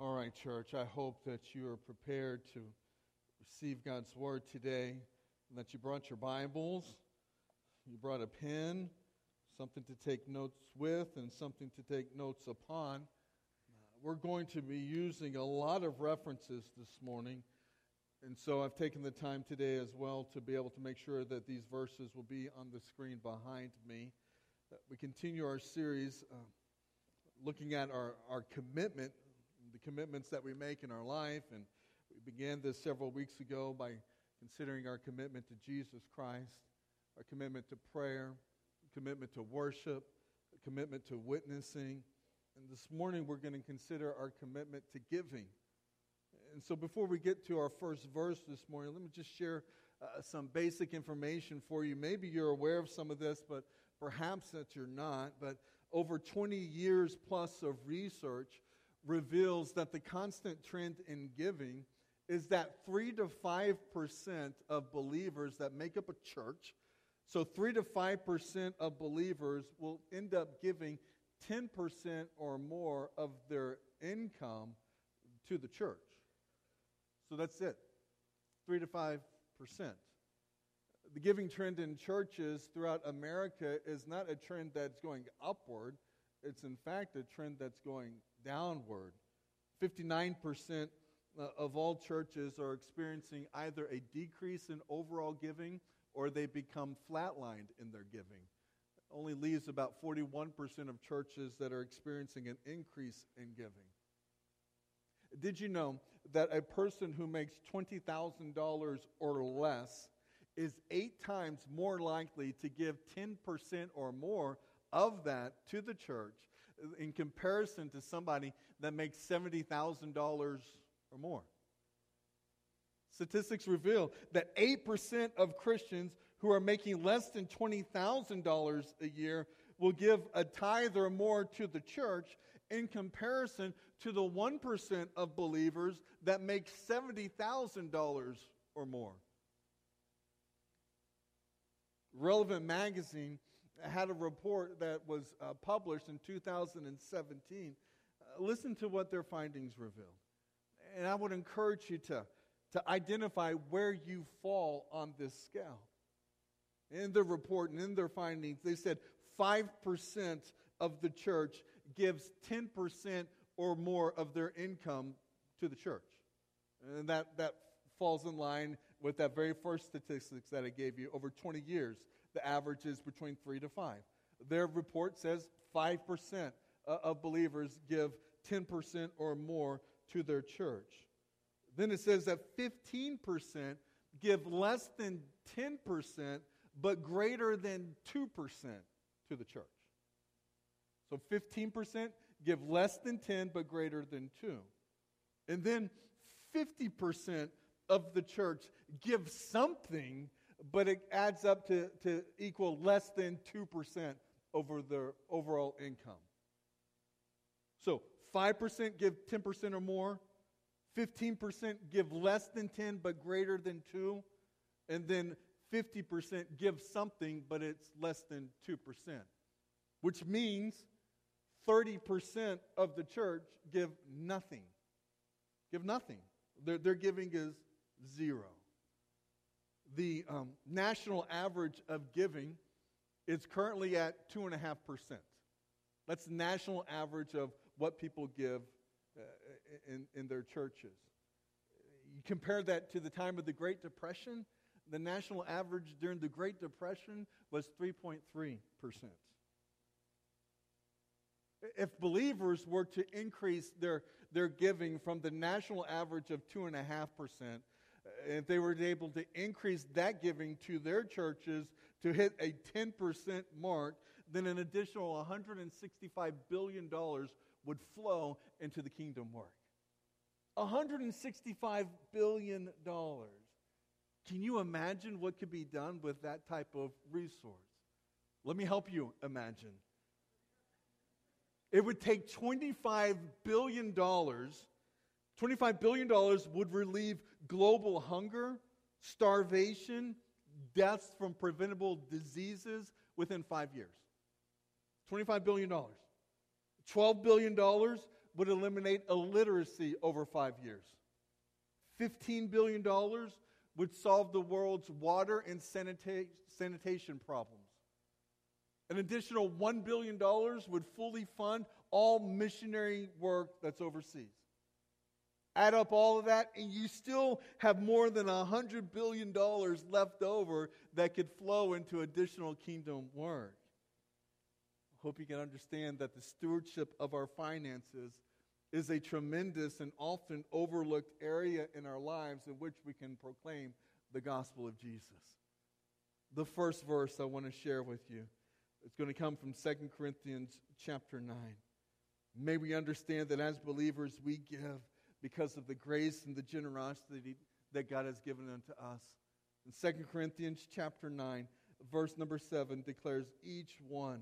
All right, church, I hope that you are prepared to receive God's word today, and that you brought your Bibles, you brought a pen, something to take notes with, and something to take notes upon. We're going to be using a lot of references this morning, and so I've taken the time today as well to be able to make sure that these verses will be on the screen behind me. We continue our series uh, looking at our, our commitment the commitments that we make in our life. And we began this several weeks ago by considering our commitment to Jesus Christ, our commitment to prayer, commitment to worship, commitment to witnessing. And this morning we're going to consider our commitment to giving. And so before we get to our first verse this morning, let me just share uh, some basic information for you. Maybe you're aware of some of this, but perhaps that you're not. But over 20 years plus of research reveals that the constant trend in giving is that 3 to 5% of believers that make up a church, so 3 to 5% of believers will end up giving 10% or more of their income to the church. So that's it 3 to 5%. The giving trend in churches throughout America is not a trend that's going upward, it's in fact a trend that's going downward. 59% uh, of all churches are experiencing either a decrease in overall giving or they become flatlined in their giving. Only leaves about 41% of churches that are experiencing an increase in giving. Did you know that a person who makes $20,000 or less is eight times more likely to give 10% or more of that to the church in comparison to somebody that makes $70,000 or more. Statistics reveal that 8% of Christians who are making less than $20,000 a year will give a tithe or more to the church in comparison to the 1% of believers that make $70,000 or more. Relevant Magazine had a report that was uh, published in 2017. Uh, listen to what their findings revealed. And I would encourage you to, to identify where you fall on this scale. In their report and in their findings, they said 5% of the church gives 10% or more of their income to the church. And that, that falls in line with that very first statistics that I gave you over 20 years the average is between 3 to 5. Their report says 5% of believers give 10% or more to their church. Then it says that 15% give less than 10%, but greater than 2% to the church. So 15% give less than 10, but greater than 2. And then 50% of the church give something but it adds up to, to equal less than 2% over their overall income. So 5% give 10% or more, 15% give less than 10 but greater than 2, and then 50% give something but it's less than 2%, which means 30% of the church give nothing. Give nothing. Their, their giving is zero the um, national average of giving is currently at 2.5%. That's the national average of what people give uh, in, in their churches. You compare that to the time of the Great Depression, the national average during the Great Depression was 3.3%. If believers were to increase their, their giving from the national average of 2.5%, if they were able to increase that giving to their churches to hit a 10% mark, then an additional $165 billion would flow into the kingdom work. $165 billion. Can you imagine what could be done with that type of resource? Let me help you imagine. It would take $25 billion $25 billion would relieve global hunger, starvation, deaths from preventable diseases within five years. $25 billion. $12 billion would eliminate illiteracy over five years. $15 billion would solve the world's water and sanita- sanitation problems. An additional $1 billion would fully fund all missionary work that's overseas. Add up all of that, and you still have more than $100 billion left over that could flow into additional kingdom work. I hope you can understand that the stewardship of our finances is a tremendous and often overlooked area in our lives in which we can proclaim the gospel of Jesus. The first verse I want to share with you is going to come from 2 Corinthians chapter 9. May we understand that as believers we give because of the grace and the generosity that God has given unto us. In 2 Corinthians chapter 9, verse number 7 declares each one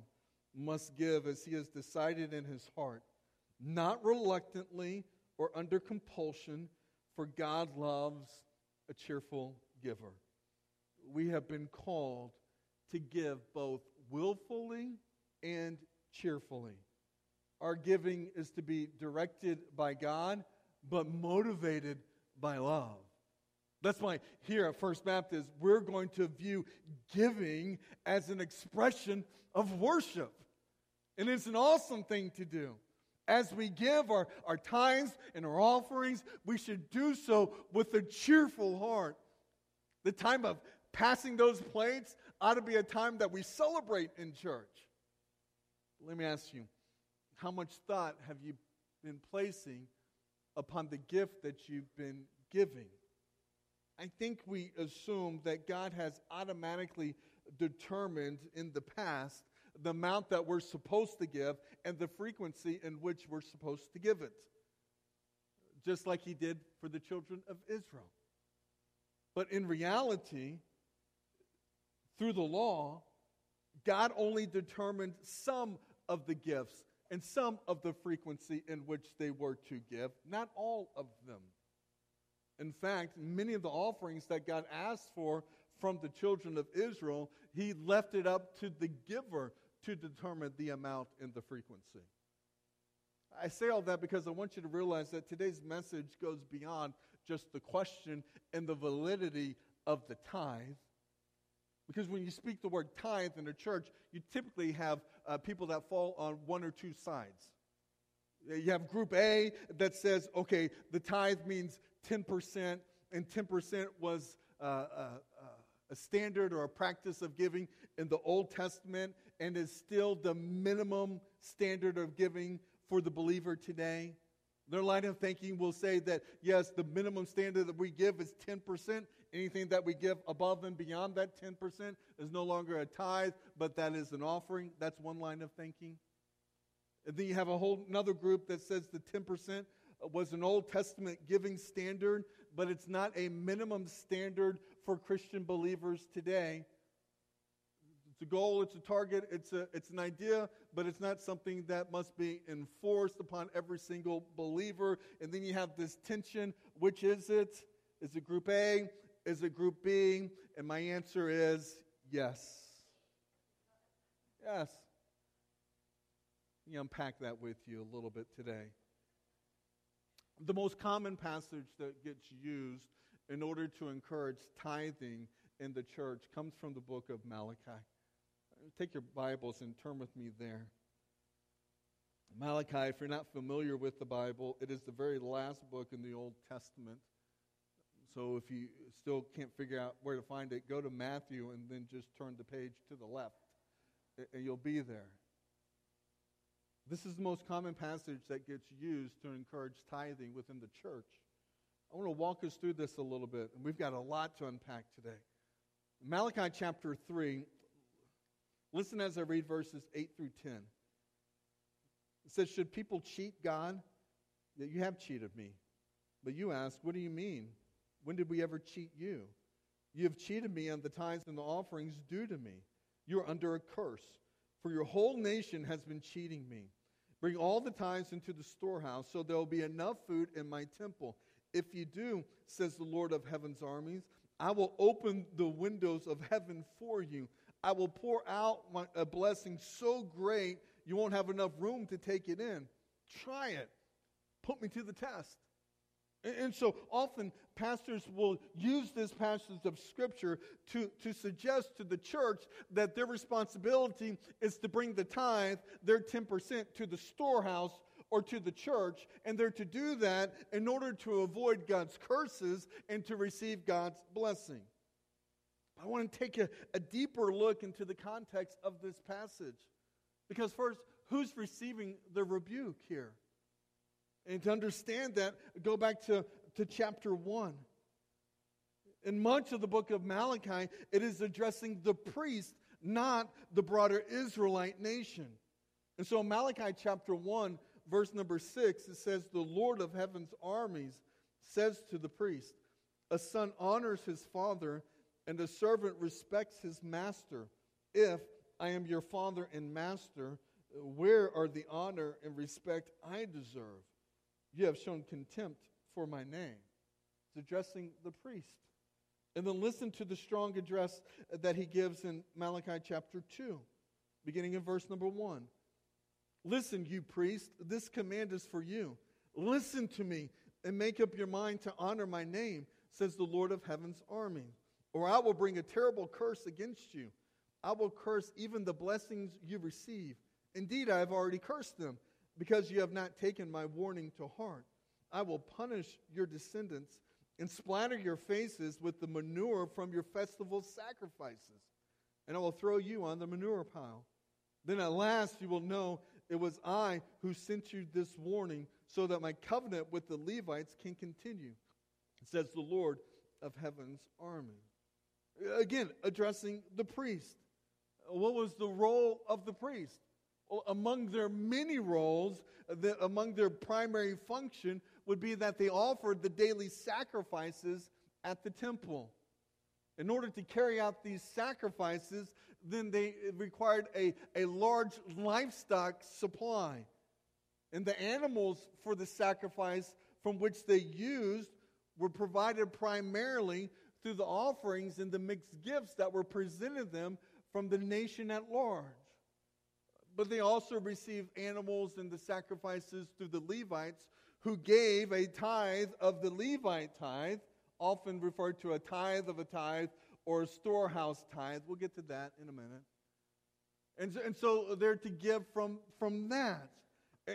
must give as he has decided in his heart not reluctantly or under compulsion, for God loves a cheerful giver. We have been called to give both willfully and cheerfully. Our giving is to be directed by God, but motivated by love. That's why here at First Baptist, we're going to view giving as an expression of worship. And it's an awesome thing to do. As we give our, our tithes and our offerings, we should do so with a cheerful heart. The time of passing those plates ought to be a time that we celebrate in church. Let me ask you, how much thought have you been placing upon the gift that you've been giving? I think we assume that God has automatically determined in the past the amount that we're supposed to give and the frequency in which we're supposed to give it. Just like he did for the children of Israel. But in reality, through the law, God only determined some of the gifts and some of the frequency in which they were to give, not all of them. In fact, many of the offerings that God asked for from the children of Israel, he left it up to the giver to determine the amount and the frequency. I say all that because I want you to realize that today's message goes beyond just the question and the validity of the tithe. Because when you speak the word tithe in a church, you typically have uh, people that fall on one or two sides. You have group A that says, okay, the tithe means 10%, and 10% was uh, uh, uh, a standard or a practice of giving in the Old Testament, and is still the minimum standard of giving for the believer today. Their line of thinking will say that, yes, the minimum standard that we give is 10%. Anything that we give above and beyond that 10% is no longer a tithe, but that is an offering. That's one line of thinking. And then you have a whole another group that says the 10% was an Old Testament giving standard, but it's not a minimum standard for Christian believers today It's a goal, it's a target, it's, a, it's an idea, but it's not something that must be enforced upon every single believer. And then you have this tension which is it? Is it group A? Is it group B? And my answer is yes. Yes. Let me unpack that with you a little bit today. The most common passage that gets used in order to encourage tithing in the church comes from the book of Malachi. Take your Bibles and turn with me there. Malachi, if you're not familiar with the Bible, it is the very last book in the Old Testament. So if you still can't figure out where to find it, go to Matthew and then just turn the page to the left, and you'll be there. This is the most common passage that gets used to encourage tithing within the church. I want to walk us through this a little bit, and we've got a lot to unpack today. Malachi chapter 3, Listen as I read verses 8 through 10. It says, Should people cheat God? You have cheated me. But you ask, What do you mean? When did we ever cheat you? You have cheated me on the tithes and the offerings due to me. You are under a curse, for your whole nation has been cheating me. Bring all the tithes into the storehouse, so there will be enough food in my temple. If you do, says the Lord of heaven's armies, I will open the windows of heaven for you I will pour out my, a blessing so great you won't have enough room to take it in. Try it. put me to the test. And so often pastors will use this passage of scripture to, to suggest to the church that their responsibility is to bring the tithe, their 10%, to the storehouse or to the church. And they're to do that in order to avoid God's curses and to receive God's blessing. I want to take a, a deeper look into the context of this passage. Because, first, who's receiving the rebuke here? And to understand that, go back to, to chapter 1. In much of the book of Malachi, it is addressing the priest, not the broader Israelite nation. And so, Malachi chapter 1, verse number 6, it says, The Lord of heaven's armies says to the priest, A son honors his father, and a servant respects his master. If I am your father and master, where are the honor and respect I deserve? You have shown contempt for my name. It's addressing the priest. And then listen to the strong address that he gives in Malachi chapter 2, beginning in verse number 1. Listen, you priest, this command is for you. Listen to me and make up your mind to honor my name, says the Lord of heaven's army. Or I will bring a terrible curse against you. I will curse even the blessings you receive. Indeed, I have already cursed them because you have not taken my warning to heart. I will punish your descendants and splatter your faces with the manure from your festival sacrifices, and I will throw you on the manure pile. Then at last you will know it was I who sent you this warning so that my covenant with the Levites can continue, says the Lord of heaven's army. Again, addressing the priest. What was the role of the priest? Among their many roles, uh, that among their primary function would be that they offered the daily sacrifices at the temple. In order to carry out these sacrifices, then they uh, required a, a large livestock supply. And the animals for the sacrifice from which they used were provided primarily through the offerings and the mixed gifts that were presented them from the nation at large. But they also received animals and the sacrifices through the Levites, who gave a tithe of the Levite tithe, often referred to a tithe of a tithe or a storehouse tithe. We'll get to that in a minute. And, and so they're to give from, from that.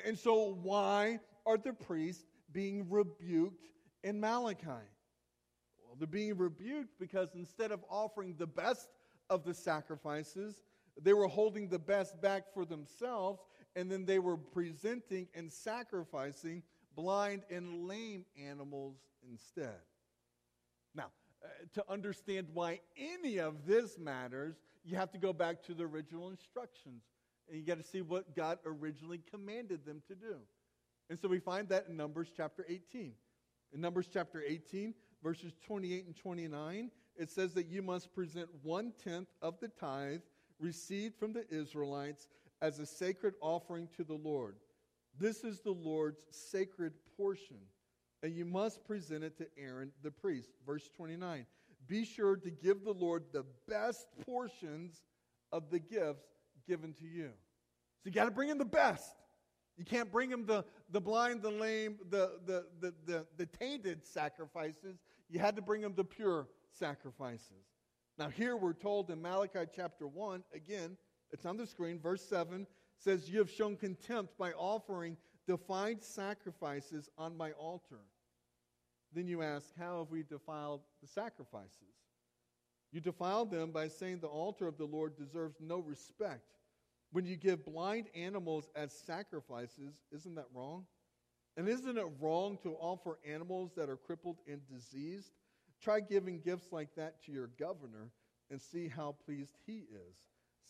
And so, why are the priests being rebuked in Malachi? Well, they're being rebuked because instead of offering the best of the sacrifices, they were holding the best back for themselves, and then they were presenting and sacrificing blind and lame animals instead. Now, uh, to understand why any of this matters, you have to go back to the original instructions. And you got to see what God originally commanded them to do. And so we find that in Numbers chapter 18. In Numbers chapter 18, verses 28 and 29, it says that you must present one tenth of the tithe received from the Israelites as a sacred offering to the Lord. This is the Lord's sacred portion, and you must present it to Aaron the priest. Verse 29 Be sure to give the Lord the best portions of the gifts given to you. So you got to bring him the best. You can't bring him the, the blind, the lame, the, the, the, the, the tainted sacrifices. You had to bring him the pure sacrifices. Now, here we're told in Malachi chapter 1, again, it's on the screen, verse 7 says, You have shown contempt by offering defiled sacrifices on my altar. Then you ask, How have we defiled the sacrifices? You defiled them by saying the altar of the Lord deserves no respect. When you give blind animals as sacrifices, isn't that wrong? And isn't it wrong to offer animals that are crippled and diseased? Try giving gifts like that to your governor and see how pleased he is,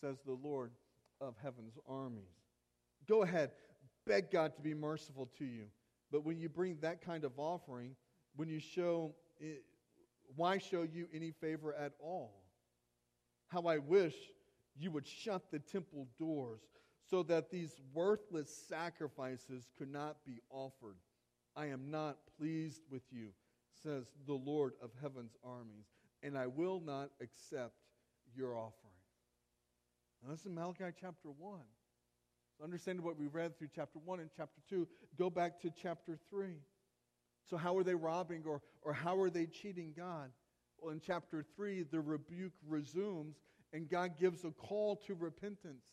says the Lord of heaven's armies. Go ahead, beg God to be merciful to you. But when you bring that kind of offering, when you show, it, why show you any favor at all? How I wish you would shut the temple doors so that these worthless sacrifices could not be offered. I am not pleased with you says the Lord of heaven's armies, and I will not accept your offering. Now, this is Malachi chapter 1. Understanding what we read through chapter 1 and chapter 2, go back to chapter 3. So, how are they robbing or, or how are they cheating God? Well, in chapter 3, the rebuke resumes and God gives a call to repentance.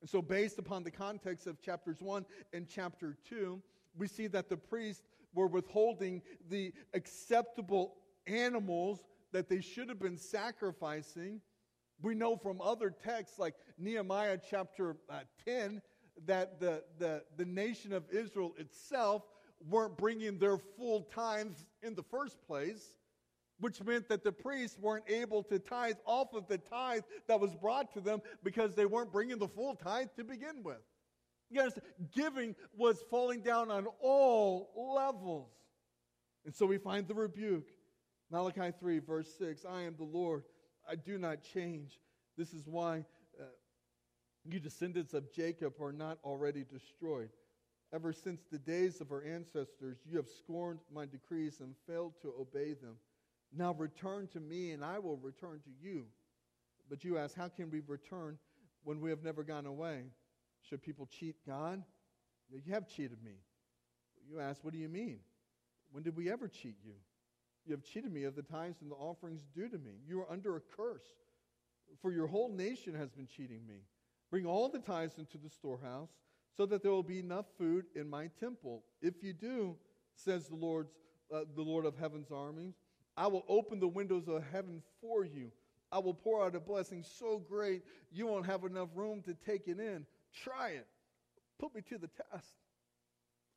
And so, based upon the context of chapters 1 and chapter 2, we see that the priests were withholding the acceptable animals that they should have been sacrificing. We know from other texts like Nehemiah chapter uh, 10 that the, the, the nation of Israel itself weren't bringing their full tithes in the first place, which meant that the priests weren't able to tithe off of the tithe that was brought to them because they weren't bringing the full tithe to begin with. Yes, giving was falling down on all levels. And so we find the rebuke. Malachi 3, verse 6 I am the Lord, I do not change. This is why uh, you descendants of Jacob are not already destroyed. Ever since the days of our ancestors, you have scorned my decrees and failed to obey them. Now return to me, and I will return to you. But you ask, How can we return when we have never gone away? Should people cheat God? You have cheated me. You ask, What do you mean? When did we ever cheat you? You have cheated me of the tithes and the offerings due to me. You are under a curse, for your whole nation has been cheating me. Bring all the tithes into the storehouse, so that there will be enough food in my temple. If you do, says the Lord's, uh, the Lord of heaven's armies, I will open the windows of heaven for you. I will pour out a blessing so great you won't have enough room to take it in. Try it. Put me to the test.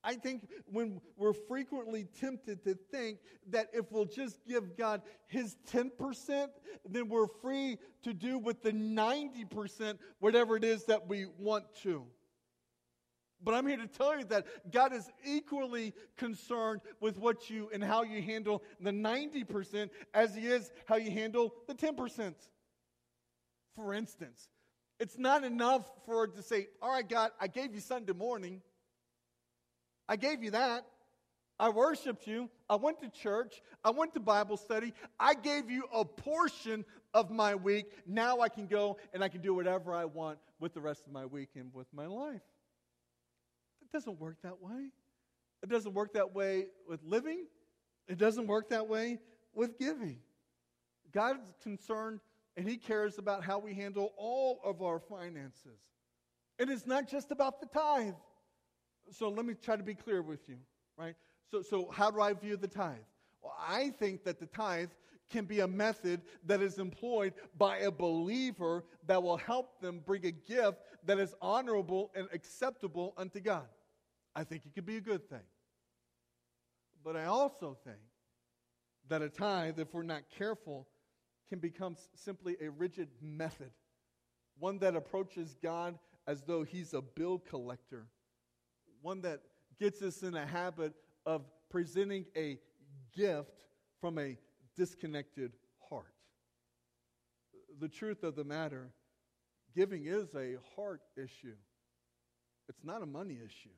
I think when we're frequently tempted to think that if we'll just give God his 10%, then we're free to do with the 90% whatever it is that we want to. But I'm here to tell you that God is equally concerned with what you and how you handle the 90% as He is how you handle the 10%. For instance, it's not enough for to say, All right, God, I gave you Sunday morning. I gave you that. I worshiped you. I went to church. I went to Bible study. I gave you a portion of my week. Now I can go and I can do whatever I want with the rest of my week and with my life. It doesn't work that way. It doesn't work that way with living. It doesn't work that way with giving. God's concerned and He cares about how we handle all of our finances. And it's not just about the tithe. So let me try to be clear with you, right? So, so how do I view the tithe? Well, I think that the tithe can be a method that is employed by a believer that will help them bring a gift that is honorable and acceptable unto God. I think it could be a good thing. But I also think that a tithe, if we're not careful, can become simply a rigid method, one that approaches God as though he's a bill collector, one that gets us in a habit of presenting a gift from a disconnected heart. The truth of the matter, giving is a heart issue. It's not a money issue.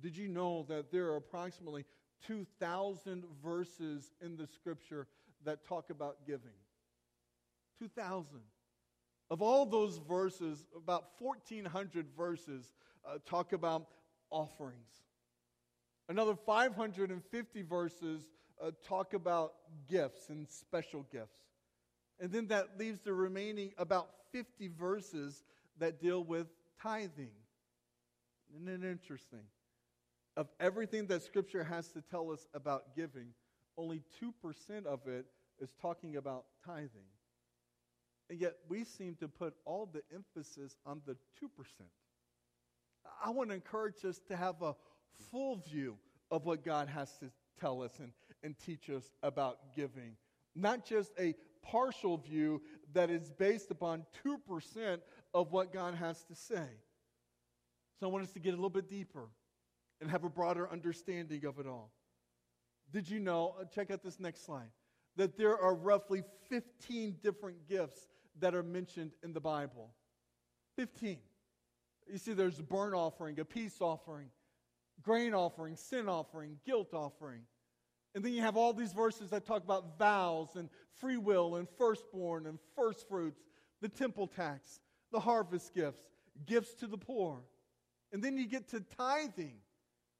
Did you know that there are approximately 2,000 verses in the scripture that talk about giving? 2,000. Of all those verses, about 1,400 verses uh, talk about offerings. Another 550 verses uh, talk about gifts and special gifts. And then that leaves the remaining about 50 verses that deal with tithing. Isn't it interesting? Of everything that Scripture has to tell us about giving, only 2% of it is talking about tithing. And yet we seem to put all the emphasis on the 2%. I want to encourage us to have a full view of what God has to tell us and, and teach us about giving, not just a partial view that is based upon 2% of what God has to say. So I want us to get a little bit deeper and have a broader understanding of it all. Did you know, uh, check out this next slide, that there are roughly 15 different gifts that are mentioned in the Bible? 15. You see, there's a burnt offering, a peace offering, grain offering, sin offering, guilt offering. And then you have all these verses that talk about vows and free will and firstborn and first fruits, the temple tax, the harvest gifts, gifts to the poor. And then you get to tithing.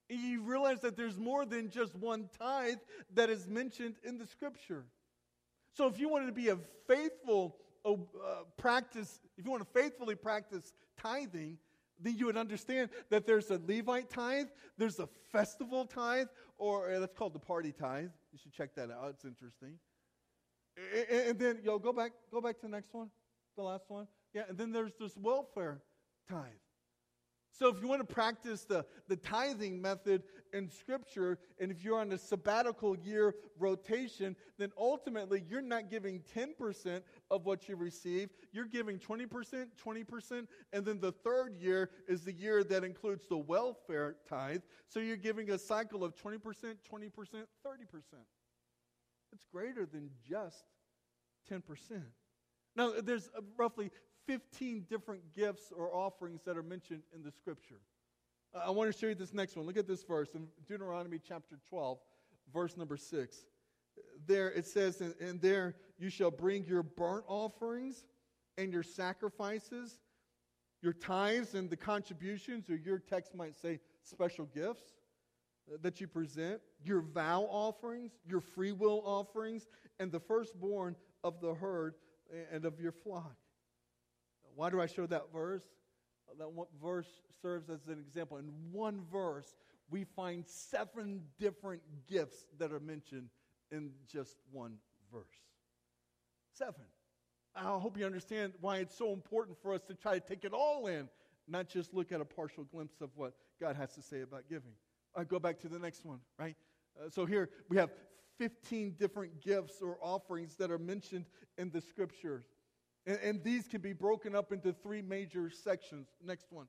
You realize that there's more than just one tithe that is mentioned in the scripture. So if you wanted to be a faithful uh, practice, if you want to faithfully practice tithing, then you would understand that there's a Levite tithe, there's a festival tithe, or uh, that's called the party tithe. You should check that out. It's interesting. And, and then, yo, go back, go back to the next one, the last one. Yeah, and then there's this welfare tithe. So if you want to practice the, the tithing method in Scripture, and if you're on a sabbatical year rotation, then ultimately you're not giving 10% of what you receive. You're giving 20%, 20%, and then the third year is the year that includes the welfare tithe. So you're giving a cycle of 20%, 20%, 30%. It's greater than just 10%. Now, there's roughly 15 different gifts or offerings that are mentioned in the scripture. I want to show you this next one. Look at this verse in Deuteronomy chapter 12, verse number 6. There it says, and there you shall bring your burnt offerings and your sacrifices, your tithes and the contributions, or your text might say special gifts uh, that you present, your vow offerings, your free will offerings, and the firstborn of the herd and of your flock. Why do I show that verse? That one verse serves as an example. In one verse, we find seven different gifts that are mentioned in just one verse. Seven. I hope you understand why it's so important for us to try to take it all in, not just look at a partial glimpse of what God has to say about giving. I go back to the next one, right? Uh, so here we have 15 different gifts or offerings that are mentioned in the scriptures. And, and these can be broken up into three major sections. Next one.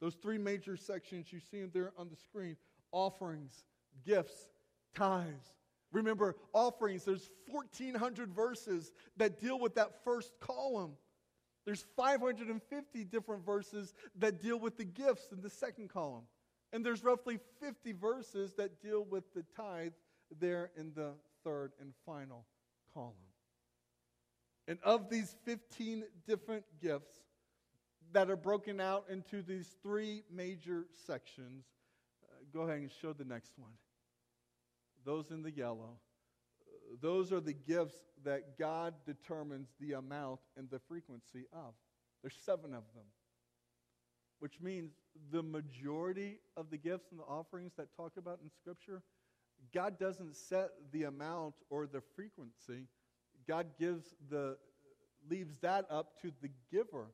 Those three major sections, you see them there on the screen offerings, gifts, tithes. Remember, offerings, there's 1,400 verses that deal with that first column. There's 550 different verses that deal with the gifts in the second column. And there's roughly 50 verses that deal with the tithe there in the third and final column. And of these 15 different gifts that are broken out into these three major sections, uh, go ahead and show the next one. Those in the yellow. Those are the gifts that God determines the amount and the frequency of. There's seven of them, which means the majority of the gifts and the offerings that talk about in Scripture, God doesn't set the amount or the frequency God gives the leaves that up to the giver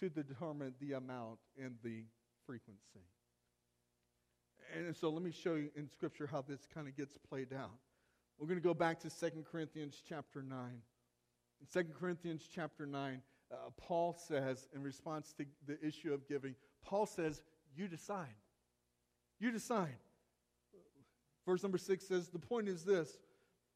to determine the amount and the frequency. And so let me show you in Scripture how this kind of gets played out. We're going to go back to 2 Corinthians chapter 9. In 2 Corinthians chapter 9, uh, Paul says, in response to the issue of giving, Paul says, You decide. You decide. Verse number 6 says, The point is this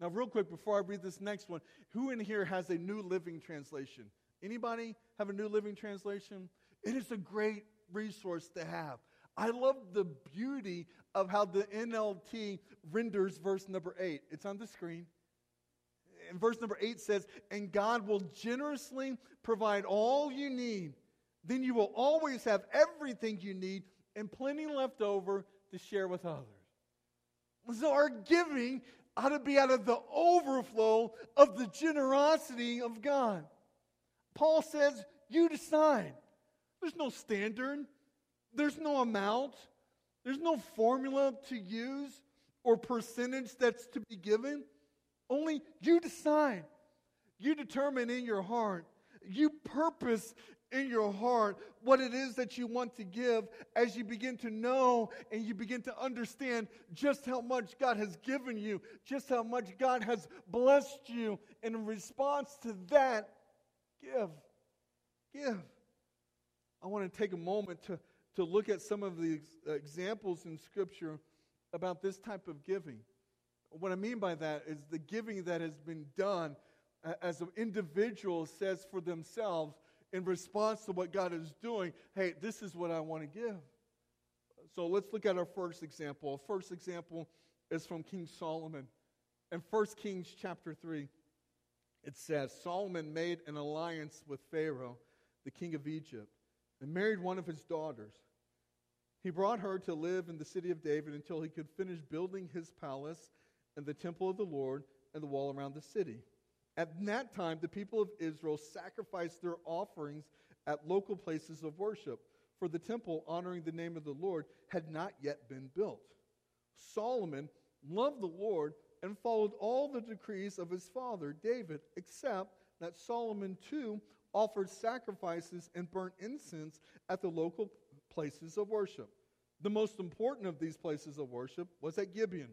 Now, real quick, before I read this next one, who in here has a New Living Translation? Anybody have a New Living Translation? It is a great resource to have. I love the beauty of how the NLT renders verse number eight. It's on the screen. And verse number eight says, And God will generously provide all you need. Then you will always have everything you need and plenty left over to share with others. So, our giving ought to be out of the overflow of the generosity of God. Paul says, You decide. There's no standard, there's no amount, there's no formula to use or percentage that's to be given. Only you decide. You determine in your heart. You purpose in your heart what it is that you want to give as you begin to know and you begin to understand just how much God has given you, just how much God has blessed you. In response to that, give. Give. I want to take a moment to, to look at some of the examples in Scripture about this type of giving. What I mean by that is the giving that has been done as an individual says for themselves in response to what God is doing, hey, this is what I want to give. So let's look at our first example. Our first example is from King Solomon. In 1 Kings chapter 3, it says Solomon made an alliance with Pharaoh, the king of Egypt, and married one of his daughters. He brought her to live in the city of David until he could finish building his palace and the temple of the Lord and the wall around the city. At that time, the people of Israel sacrificed their offerings at local places of worship, for the temple honoring the name of the Lord had not yet been built. Solomon loved the Lord and followed all the decrees of his father David, except that Solomon too offered sacrifices and burnt incense at the local places of worship. The most important of these places of worship was at Gibeon.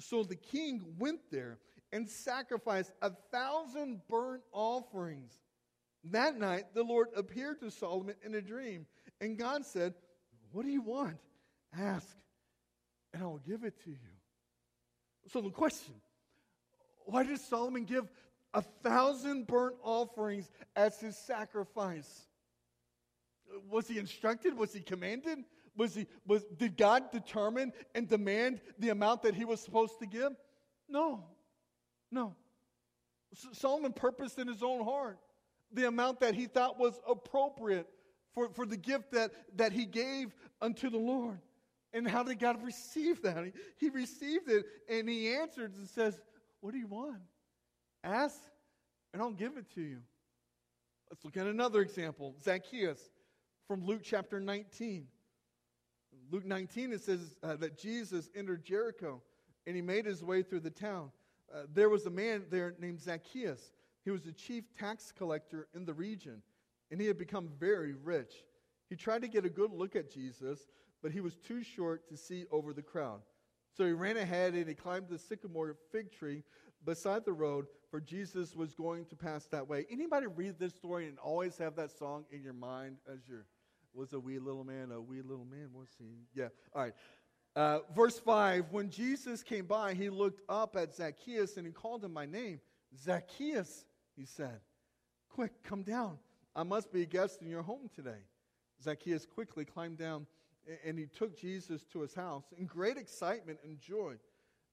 So the king went there and sacrificed a thousand burnt offerings. That night, the Lord appeared to Solomon in a dream, and God said, What do you want? Ask, and I will give it to you. So the question why did Solomon give a thousand burnt offerings as his sacrifice? Was he instructed? Was he commanded? Was he, was, did God determine and demand the amount that he was supposed to give? No. No. Solomon purposed in his own heart the amount that he thought was appropriate for, for the gift that, that he gave unto the Lord. And how did God receive that? He, he received it and he answered and says, What do you want? Ask and I'll give it to you. Let's look at another example Zacchaeus from Luke chapter 19. Luke 19, it says uh, that Jesus entered Jericho and he made his way through the town. Uh, there was a man there named Zacchaeus. He was the chief tax collector in the region, and he had become very rich. He tried to get a good look at Jesus, but he was too short to see over the crowd. So he ran ahead and he climbed the sycamore fig tree beside the road, for Jesus was going to pass that way. Anybody read this story and always have that song in your mind as you're was a wee little man, a wee little man was he? Yeah. All right. Uh, verse 5 When Jesus came by, he looked up at Zacchaeus and he called him by name. Zacchaeus, he said, Quick, come down. I must be a guest in your home today. Zacchaeus quickly climbed down and he took Jesus to his house in great excitement and joy.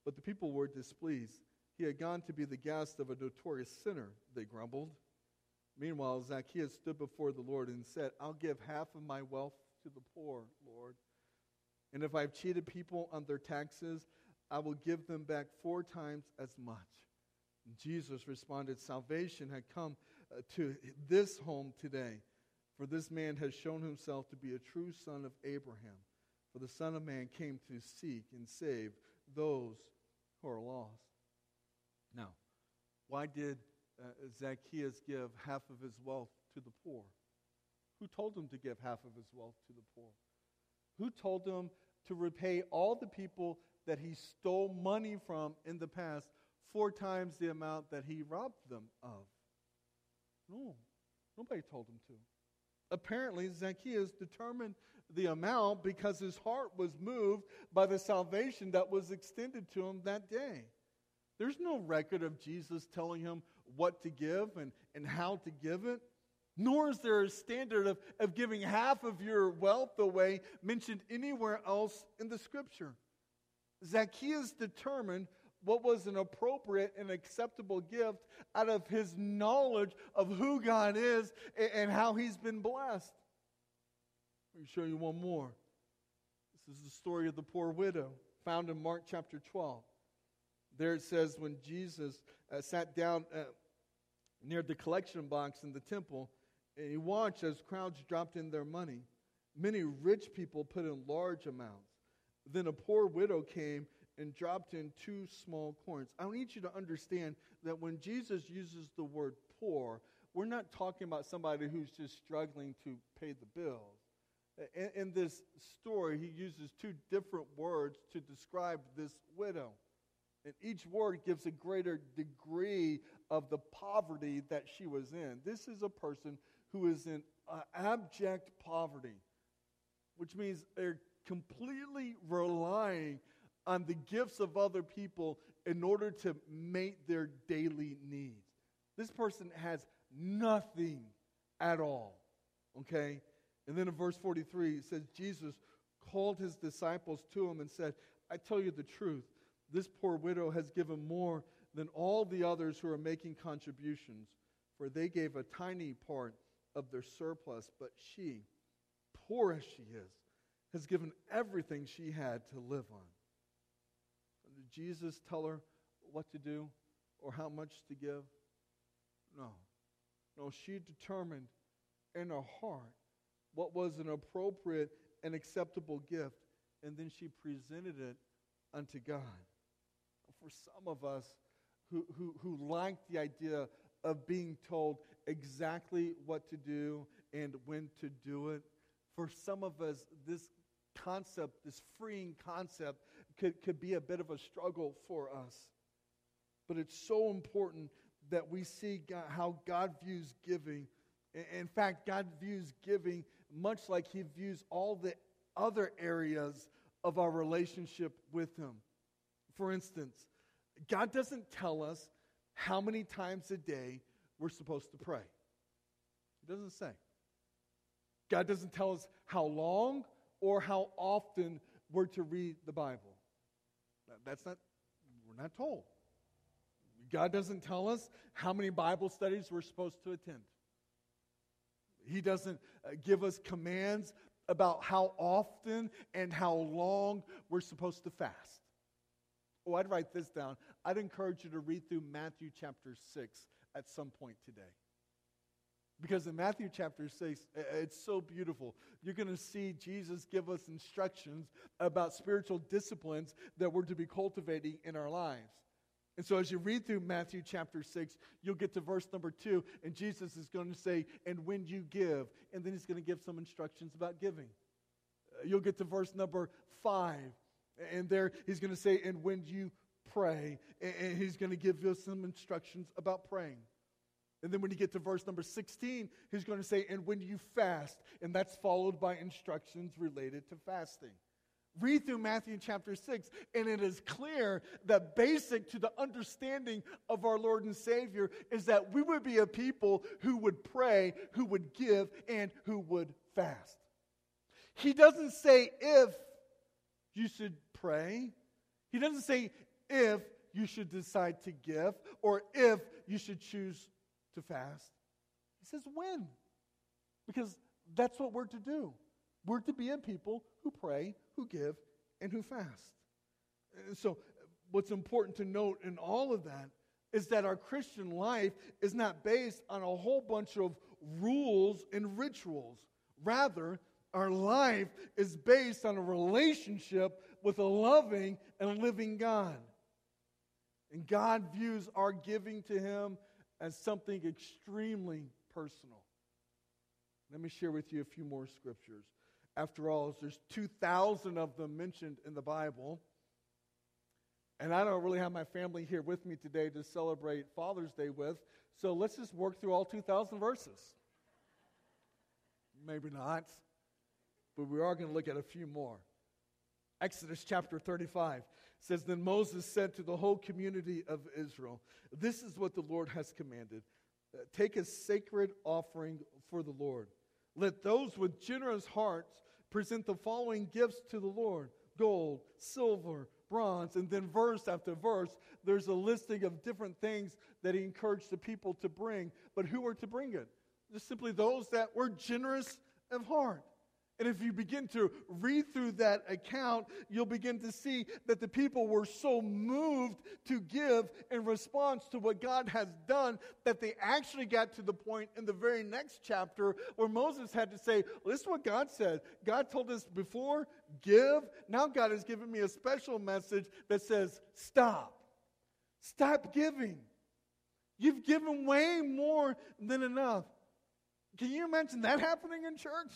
But the people were displeased. He had gone to be the guest of a notorious sinner, they grumbled. Meanwhile, Zacchaeus stood before the Lord and said, I'll give half of my wealth to the poor, Lord. And if I've cheated people on their taxes, I will give them back four times as much. And Jesus responded, Salvation had come uh, to this home today, for this man has shown himself to be a true son of Abraham. For the Son of Man came to seek and save those who are lost. Now, why did uh, Zacchaeus give half of his wealth to the poor? Who told him to give half of his wealth to the poor? Who told him to repay all the people that he stole money from in the past four times the amount that he robbed them of? No, nobody told him to. Apparently, Zacchaeus determined the amount because his heart was moved by the salvation that was extended to him that day. There's no record of Jesus telling him what to give and, and how to give it. Nor is there a standard of, of giving half of your wealth away mentioned anywhere else in the scripture. Zacchaeus determined what was an appropriate and acceptable gift out of his knowledge of who God is and, and how he's been blessed. Let me show you one more. This is the story of the poor widow found in Mark chapter 12. There it says, when Jesus uh, sat down uh, near the collection box in the temple, and he watched as crowds dropped in their money. Many rich people put in large amounts. Then a poor widow came and dropped in two small coins. I need you to understand that when Jesus uses the word poor, we're not talking about somebody who's just struggling to pay the bills. In, in this story, he uses two different words to describe this widow. And each word gives a greater degree of the poverty that she was in. This is a person who is in uh, abject poverty. which means they're completely relying on the gifts of other people in order to meet their daily needs. This person has nothing at all. Okay? And then in verse 43, it says, Jesus called his disciples to him and said, I tell you the truth, this poor widow has given more than all the others who are making contributions, for they gave a tiny part of their surplus, but she, poor as she is, has given everything she had to live on. Did Jesus tell her what to do or how much to give? No. No, she determined in her heart what was an appropriate and acceptable gift, and then she presented it unto God. For some of us who, who, who like the idea of being told exactly what to do and when to do it, for some of us, this concept, this freeing concept, could, could be a bit of a struggle for us. But it's so important that we see God, how God views giving. In fact, God views giving much like He views all the other areas of our relationship with Him. For instance, God doesn't tell us how many times a day we're supposed to pray. He doesn't say. God doesn't tell us how long or how often we're to read the Bible. That's not, we're not told. God doesn't tell us how many Bible studies we're supposed to attend. He doesn't uh, give us commands about how often and how long we're supposed to fast. Oh, I'd write this down. I'd encourage you to read through Matthew chapter 6 at some point today. Because in Matthew chapter 6, it's so beautiful. You're going to see Jesus give us instructions about spiritual disciplines that we're to be cultivating in our lives. And so as you read through Matthew chapter 6, you'll get to verse number 2, and Jesus is going to say, And when you give, and then he's going to give some instructions about giving. Uh, you'll get to verse number 5, and there he's going to say, And when you pray, and he's going to give you some instructions about praying. And then when you get to verse number 16, he's going to say, and when you fast, and that's followed by instructions related to fasting. Read through Matthew chapter 6, and it is clear that basic to the understanding of our Lord and Savior is that we would be a people who would pray, who would give, and who would fast. He doesn't say if you should pray, he doesn't say if you should decide to give, or if you should choose to fast. He says when. Because that's what we're to do. We're to be a people who pray, who give, and who fast. And so, what's important to note in all of that is that our Christian life is not based on a whole bunch of rules and rituals. Rather, our life is based on a relationship with a loving and living God. And God views our giving to Him as something extremely personal. Let me share with you a few more scriptures. After all, there's 2,000 of them mentioned in the Bible. And I don't really have my family here with me today to celebrate Father's Day with, so let's just work through all 2,000 verses. Maybe not, but we are going to look at a few more. Exodus chapter 35 says, Then Moses said to the whole community of Israel, This is what the Lord has commanded. Uh, take a sacred offering for the Lord. Let those with generous hearts present the following gifts to the Lord gold, silver, bronze. And then, verse after verse, there's a listing of different things that he encouraged the people to bring. But who were to bring it? Just simply those that were generous of heart. And if you begin to read through that account, you'll begin to see that the people were so moved to give in response to what God has done that they actually got to the point in the very next chapter where Moses had to say, This is what God said. God told us before, give. Now God has given me a special message that says, Stop. Stop giving. You've given way more than enough. Can you imagine that happening in church?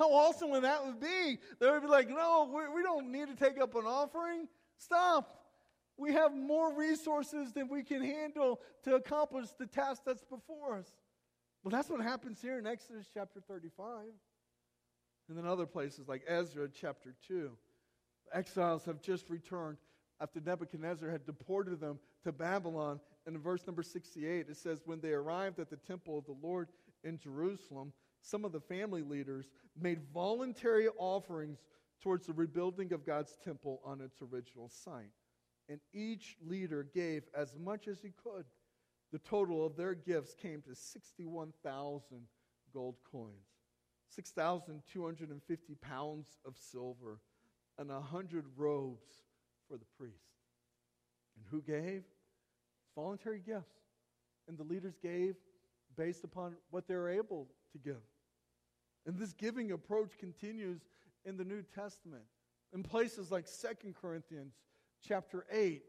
How awesome would that would be? They would be like, no, we, we don't need to take up an offering. Stop. We have more resources than we can handle to accomplish the task that's before us. Well, that's what happens here in Exodus chapter 35. And then other places like Ezra chapter 2. Exiles have just returned after Nebuchadnezzar had deported them to Babylon. And in verse number 68, it says, When they arrived at the temple of the Lord in Jerusalem, some of the family leaders made voluntary offerings towards the rebuilding of God's temple on its original site. And each leader gave as much as he could. The total of their gifts came to 61,000 gold coins, 6,250 pounds of silver, and 100 robes for the priest. And who gave? Voluntary gifts. And the leaders gave based upon what they were able to give. And this giving approach continues in the New Testament. In places like Second Corinthians chapter 8,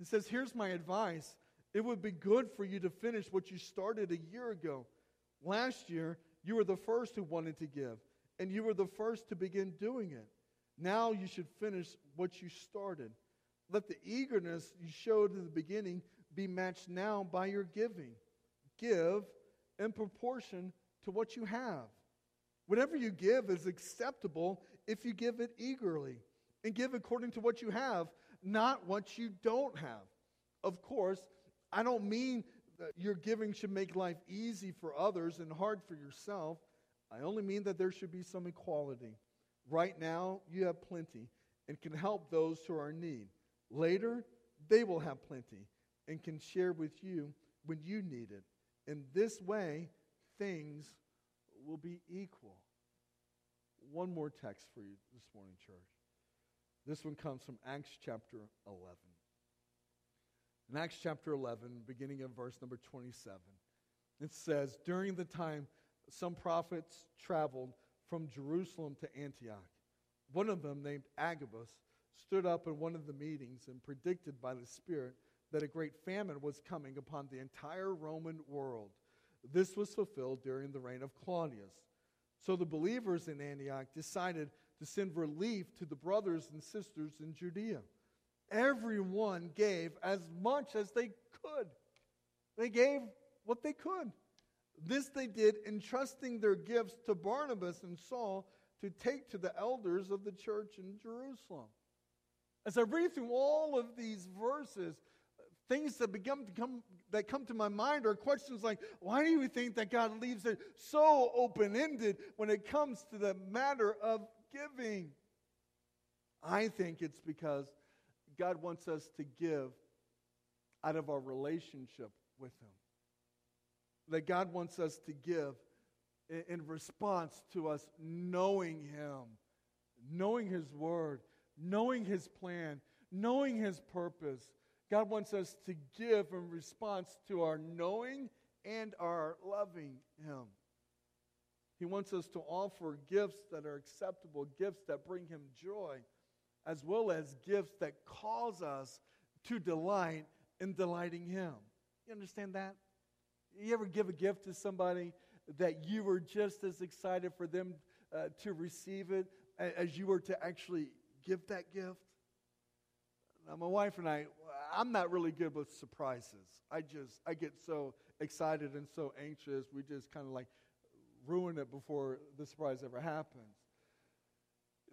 it says, Here's my advice. It would be good for you to finish what you started a year ago. Last year, you were the first who wanted to give, and you were the first to begin doing it. Now you should finish what you started. Let the eagerness you showed in the beginning be matched now by your giving. Give in proportion to what you have. Whatever you give is acceptable if you give it eagerly. And give according to what you have, not what you don't have. Of course, I don't mean that your giving should make life easy for others and hard for yourself. I only mean that there should be some equality. Right now, you have plenty and can help those who are in need. Later, they will have plenty and can share with you when you need it. In this way, things will be equal. One more text for you this morning, church. This one comes from Acts chapter 11. In Acts chapter 11, beginning of verse number 27, it says, During the time some prophets traveled from Jerusalem to Antioch, one of them, named Agabus, stood up in one of the meetings and predicted by the Spirit that a great famine was coming upon the entire Roman world. This was fulfilled during the reign of Claudius. So the believers in Antioch decided to send relief to the brothers and sisters in Judea. Everyone gave as much as they could. They gave what they could. This they did, entrusting their gifts to Barnabas and Saul to take to the elders of the church in Jerusalem. As I read through all of these verses, things that become that come to my mind are questions like why do you think that God leaves it so open-ended when it comes to the matter of giving? I think it's because God wants us to give out of our relationship with Him. That God wants us to give in, response to us knowing Him, knowing His Word, knowing His plan, knowing His purpose. God wants us to give in response to our knowing and our loving Him. He wants us to offer gifts that are acceptable, gifts that bring Him joy as well as gifts that cause us to delight in delighting Him. You understand that? You ever give a gift to somebody that you were just as excited for them uh, to receive it as you were to actually give that gift? Now, my wife and I, I'm not really good with surprises. I just, I get so excited and so anxious. We just kind of like ruin it before the surprise ever happens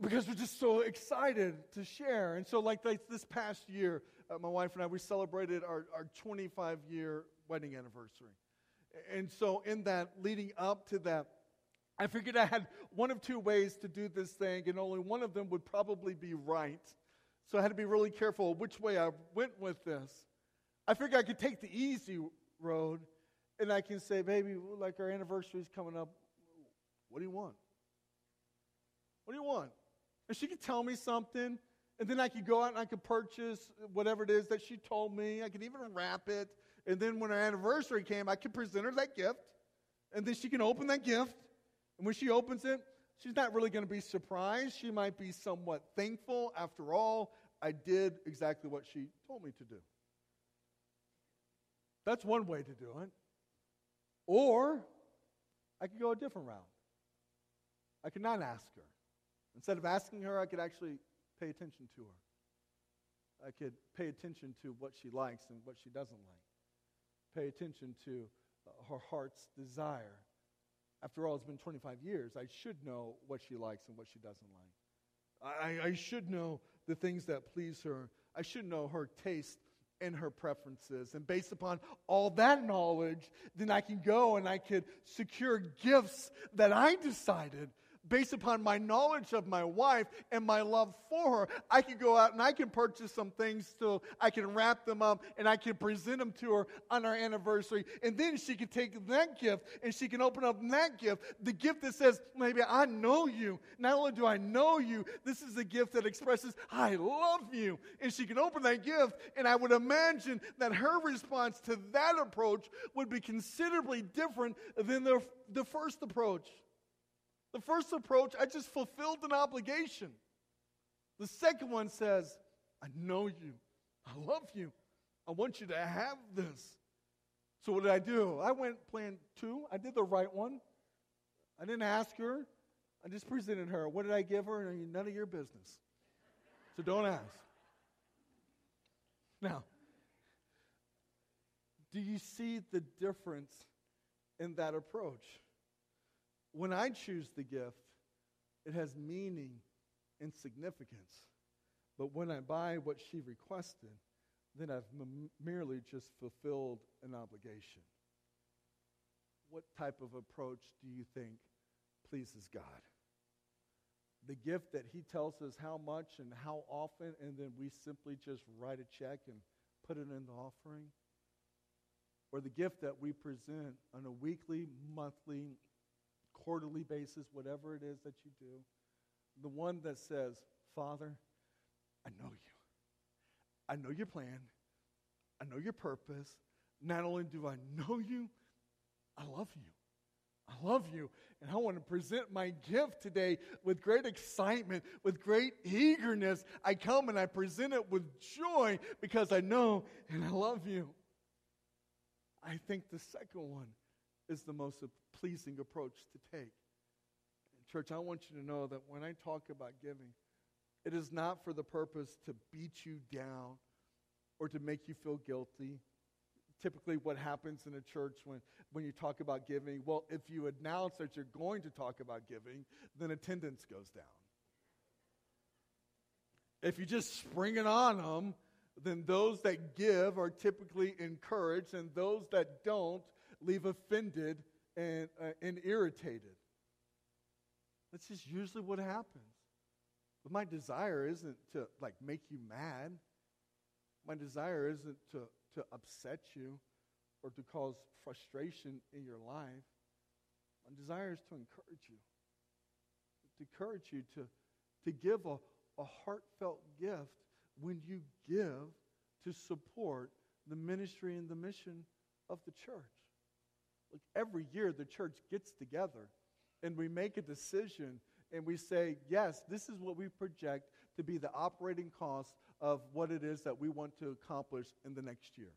because we're just so excited to share. And so, like, this past year, uh, my wife and I, we celebrated our, our 25 year wedding anniversary. And so, in that, leading up to that, I figured I had one of two ways to do this thing, and only one of them would probably be right. So, I had to be really careful which way I went with this. I figured I could take the easy road, and I can say, baby, like our anniversary is coming up. What do you want? What do you want? And she could tell me something, and then I could go out and I could purchase whatever it is that she told me. I could even wrap it. And then when our anniversary came, I could present her that gift. And then she can open that gift. And when she opens it, she's not really going to be surprised. She might be somewhat thankful. After all, I did exactly what she told me to do. That's one way to do it. Or I could go a different route. I could not ask her. Instead of asking her, I could actually pay attention to her. I could pay attention to what she likes and what she doesn't like. Pay attention to uh, her heart's desire. After all, it's been 25 years. I should know what she likes and what she doesn't like. I, I should know the things that please her. I should know her taste and her preferences. And based upon all that knowledge, then I can go and I could secure gifts that I decided based upon my knowledge of my wife and my love for her, I can go out and I can purchase some things so I can wrap them up and I can present them to her on our anniversary. And then she can take that gift and she can open up that gift, the gift that says, maybe I know you. Not only do I know you, this is a gift that expresses, I love you. And she can open that gift. And I would imagine that her response to that approach would be considerably different than the, the first approach. The first approach, I just fulfilled an obligation. The second one says, I know you. I love you. I want you to have this. So what did I do? I went plan two. I did the right one. I didn't ask her. I just presented her. What did I give her? None of your business. So don't ask. Now, do you see the difference in that approach? When I choose the gift, it has meaning and significance. But when I buy what she requested, then I've m- merely just fulfilled an obligation. What type of approach do you think pleases God? The gift that He tells us how much and how often, and then we simply just write a check and put it in the offering? Or the gift that we present on a weekly, monthly, quarterly basis, whatever it is that you do, the one that says, Father, I know you. I know your plan. I know your purpose. Not only do I know you, I love you. I love you. And I want to present my gift today with great excitement, with great eagerness. I come and I present it with joy because I know and I love you. I think the second one is the most pleasing approach to take. Church, I want you to know that when I talk about giving, it is not for the purpose to beat you down or to make you feel guilty. Typically, what happens in a church when, when you talk about giving, well, if you announce that you're going to talk about giving, then attendance goes down. If you just spring it on them, then those that give are typically encouraged, and those that don't leave offended and, uh, and irritated. That's just usually what happens. But my desire isn't to like make you mad. My desire isn't to, to upset you or to cause frustration in your life. My desire is to encourage you. To encourage you to, to give a, a heartfelt gift when you give to support the ministry and the mission of the church. Every year, the church gets together and we make a decision and we say, yes, this is what we project to be the operating cost of what it is that we want to accomplish in the next year.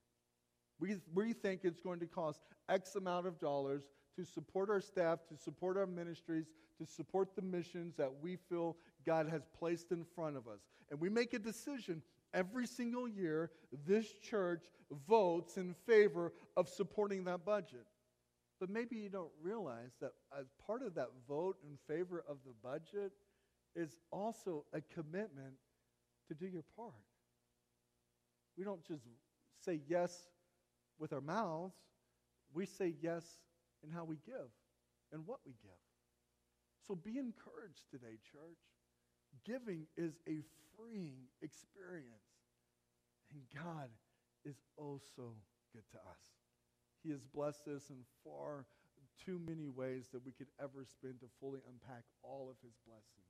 We, we think it's going to cost X amount of dollars to support our staff, to support our ministries, to support the missions that we feel God has placed in front of us. And we make a decision every single year. This church votes in favor of supporting that budget. But maybe you don't realize that as part of that vote in favor of the budget is also a commitment to do your part. We don't just say yes with our mouths, we say yes in how we give and what we give. So be encouraged today, church. Giving is a freeing experience, and God is oh so good to us. He has blessed us in far too many ways that we could ever spend to fully unpack all of his blessing.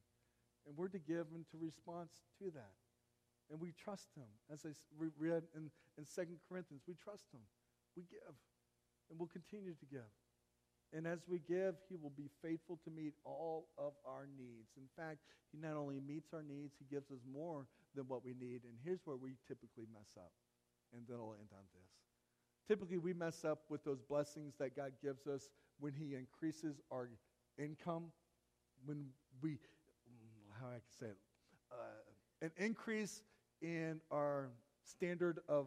And we're to give into response to that. And we trust him. As I read in, in 2 Corinthians, we trust him. We give. And we'll continue to give. And as we give, he will be faithful to meet all of our needs. In fact, he not only meets our needs, he gives us more than what we need. And here's where we typically mess up. And then I'll end on this. Typically, we mess up with those blessings that God gives us when He increases our income, when we, how I can say it, uh, an increase in our standard of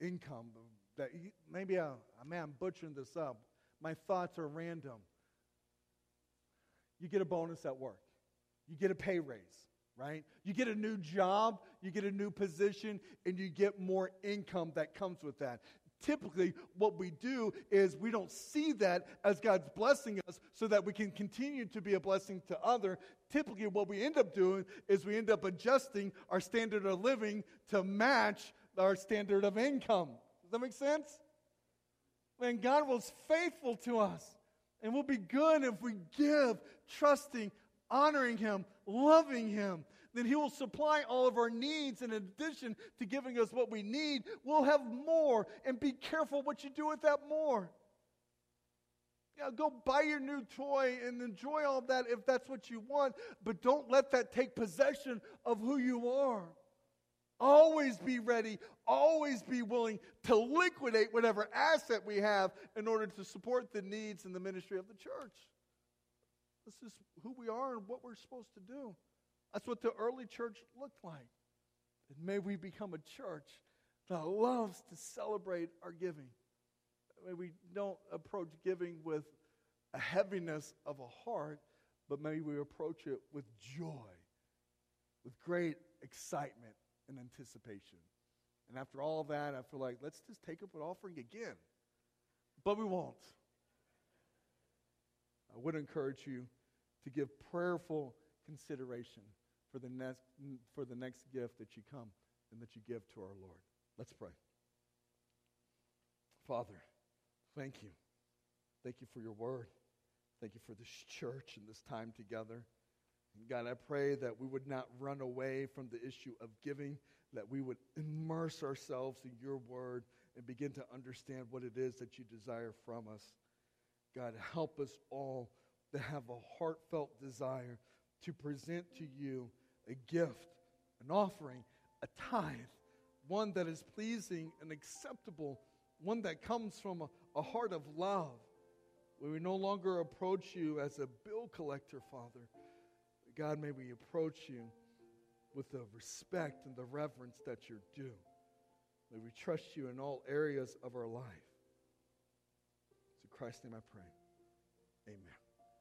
income. That maybe I, mean I'm butchering this up, my thoughts are random. You get a bonus at work, you get a pay raise, right? You get a new job, you get a new position, and you get more income that comes with that. Typically, what we do is we don't see that as God's blessing us so that we can continue to be a blessing to other. Typically, what we end up doing is we end up adjusting our standard of living to match our standard of income. Does that make sense? Man, God was faithful to us. And we'll be good if we give, trusting, honoring Him, loving Him. Then He will supply all of our needs. In addition to giving us what we need, we'll have more. And be careful what you do with that more. Yeah, go buy your new toy and enjoy all that if that's what you want, but don't let that take possession of who you are. Always be ready, always be willing to liquidate whatever asset we have in order to support the needs and the ministry of the church. This is who we are and what we're supposed to do. That's what the early church looked like. And may we become a church that loves to celebrate our giving. May we don't approach giving with a heaviness of a heart, but may we approach it with joy, with great excitement and anticipation. And after all that, I feel like let's just take up an offering again. But we won't. I would encourage you to give prayerful consideration for the next, for the next gift that you come and that you give to our Lord. Let's pray. Father, thank you. Thank you for your word. Thank you for this church and this time together. God, I pray that we would not run away from the issue of giving, that we would immerse ourselves in your word and begin to understand what it is that you desire from us. God, help us all to have a heartfelt desire to present to you a gift, an offering, a tithe, one that is pleasing and acceptable, one that comes from a, a heart of love, we no longer approach you as a bill collector, Father God, may we approach you with the respect and the reverence that you're due. May we trust you in all areas of our life. Christ's name I pray. Amen.